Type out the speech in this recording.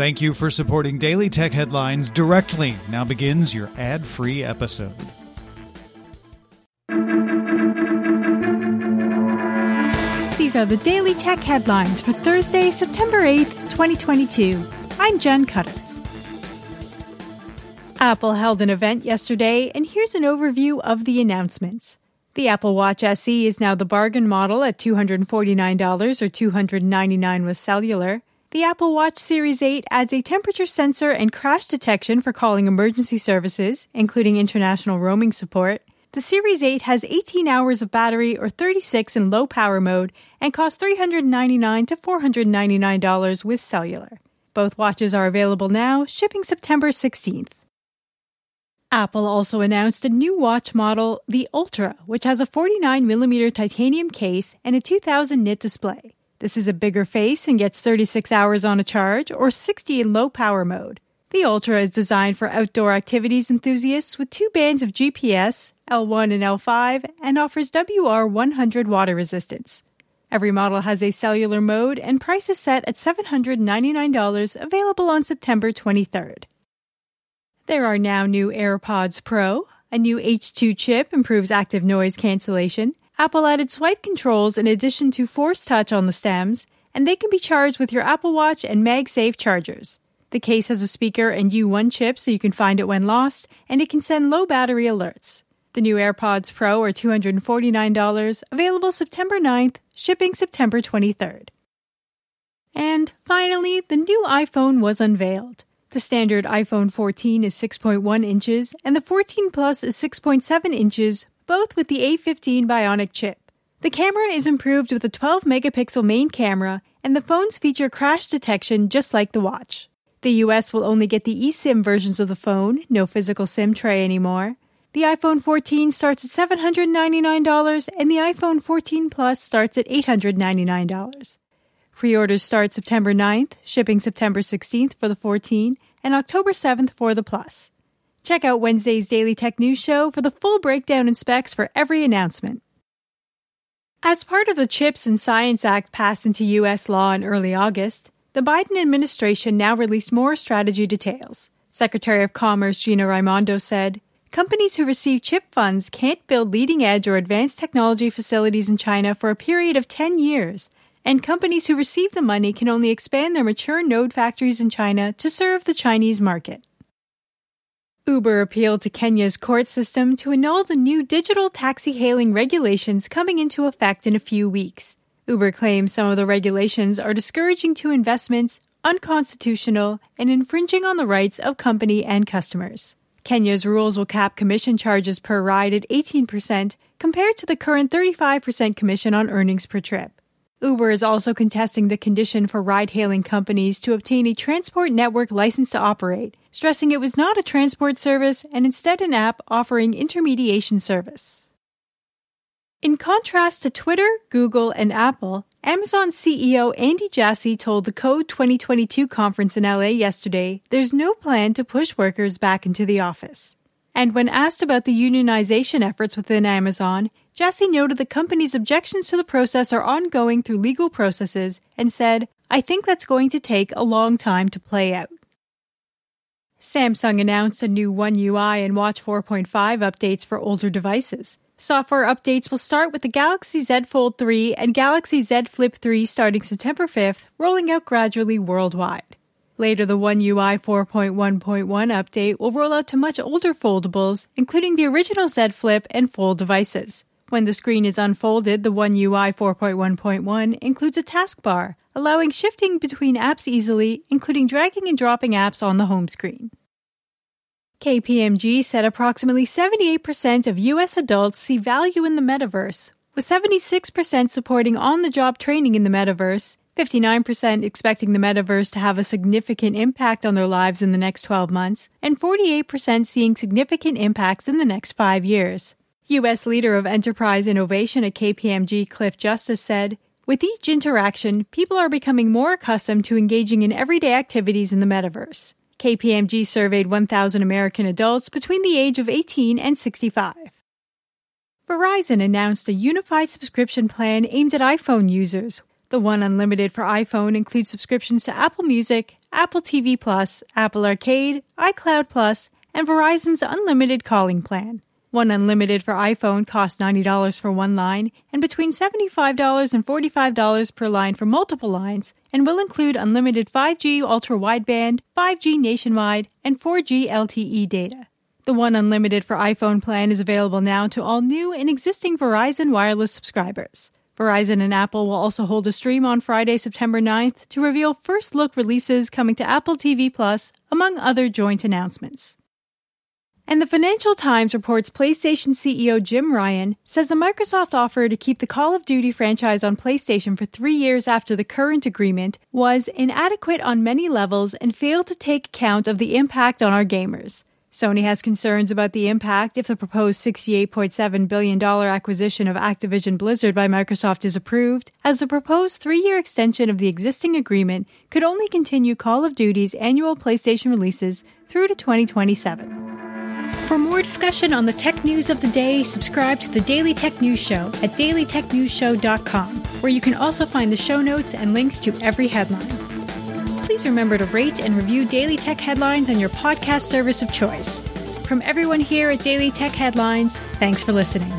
Thank you for supporting Daily Tech Headlines directly. Now begins your ad free episode. These are the Daily Tech Headlines for Thursday, September 8th, 2022. I'm Jen Cutter. Apple held an event yesterday, and here's an overview of the announcements. The Apple Watch SE is now the bargain model at $249 or 299 with cellular. The Apple Watch Series 8 adds a temperature sensor and crash detection for calling emergency services, including international roaming support. The Series 8 has 18 hours of battery or 36 in low power mode and costs $399 to $499 with cellular. Both watches are available now, shipping September 16th. Apple also announced a new watch model, the Ultra, which has a 49mm titanium case and a 2000 nit display. This is a bigger face and gets 36 hours on a charge or 60 in low power mode. The Ultra is designed for outdoor activities enthusiasts with two bands of GPS, L1 and L5, and offers WR100 water resistance. Every model has a cellular mode and price is set at $799, available on September 23rd. There are now new AirPods Pro. A new H2 chip improves active noise cancellation, Apple added swipe controls in addition to Force Touch on the stems, and they can be charged with your Apple Watch and MagSafe chargers. The case has a speaker and U1 chip so you can find it when lost, and it can send low battery alerts. The new AirPods Pro are $249, available September 9th, shipping September 23rd. And finally, the new iPhone was unveiled. The standard iPhone 14 is 6.1 inches, and the 14 Plus is 6.7 inches, both with the A15 Bionic chip. The camera is improved with a 12 megapixel main camera, and the phones feature crash detection just like the watch. The US will only get the eSIM versions of the phone, no physical SIM tray anymore. The iPhone 14 starts at $799 and the iPhone 14 Plus starts at $899. Pre-orders start September 9th, shipping September 16th for the 14 and October 7th for the Plus. Check out Wednesday's Daily Tech News Show for the full breakdown and specs for every announcement. As part of the CHIPS and Science Act passed into U.S. law in early August, the Biden administration now released more strategy details. Secretary of Commerce Gina Raimondo said, Companies who receive chip funds can't build leading edge or advanced technology facilities in China for a period of 10 years, and companies who receive the money can only expand their mature node factories in China to serve the Chinese market. Uber appealed to Kenya's court system to annul the new digital taxi hailing regulations coming into effect in a few weeks. Uber claims some of the regulations are discouraging to investments, unconstitutional, and infringing on the rights of company and customers. Kenya's rules will cap commission charges per ride at 18% compared to the current 35% commission on earnings per trip. Uber is also contesting the condition for ride hailing companies to obtain a transport network license to operate, stressing it was not a transport service and instead an app offering intermediation service. In contrast to Twitter, Google, and Apple, Amazon CEO Andy Jassy told the Code 2022 conference in LA yesterday there's no plan to push workers back into the office. And when asked about the unionization efforts within Amazon, Jassy noted the company's objections to the process are ongoing through legal processes and said, I think that's going to take a long time to play out. Samsung announced a new One UI and Watch 4.5 updates for older devices. Software updates will start with the Galaxy Z Fold 3 and Galaxy Z Flip 3 starting September 5th, rolling out gradually worldwide. Later, the One UI 4.1.1 update will roll out to much older foldables, including the original Z Flip and Fold devices. When the screen is unfolded, the One UI 4.1.1 includes a taskbar, allowing shifting between apps easily, including dragging and dropping apps on the home screen. KPMG said approximately 78% of U.S. adults see value in the metaverse, with 76% supporting on the job training in the metaverse 59% expecting the metaverse to have a significant impact on their lives in the next 12 months, and 48% seeing significant impacts in the next five years. U.S. leader of enterprise innovation at KPMG, Cliff Justice, said, With each interaction, people are becoming more accustomed to engaging in everyday activities in the metaverse. KPMG surveyed 1,000 American adults between the age of 18 and 65. Verizon announced a unified subscription plan aimed at iPhone users the One Unlimited for iPhone includes subscriptions to Apple Music, Apple TV Plus, Apple Arcade, iCloud Plus, and Verizon's unlimited calling plan. One unlimited for iPhone costs $90 for one line and between $75 and $45 per line for multiple lines and will include unlimited 5G ultra wideband, 5G nationwide, and 4G LTE data. The One Unlimited for iPhone plan is available now to all new and existing Verizon wireless subscribers. Verizon and Apple will also hold a stream on Friday, September 9th to reveal first look releases coming to Apple TV Plus, among other joint announcements. And the Financial Times reports PlayStation CEO Jim Ryan says the Microsoft offer to keep the Call of Duty franchise on PlayStation for three years after the current agreement was inadequate on many levels and failed to take account of the impact on our gamers. Sony has concerns about the impact if the proposed $68.7 billion acquisition of Activision Blizzard by Microsoft is approved, as the proposed three year extension of the existing agreement could only continue Call of Duty's annual PlayStation releases through to 2027. For more discussion on the tech news of the day, subscribe to the Daily Tech News Show at dailytechnewsshow.com, where you can also find the show notes and links to every headline. Please remember to rate and review Daily Tech Headlines on your podcast service of choice. From everyone here at Daily Tech Headlines, thanks for listening.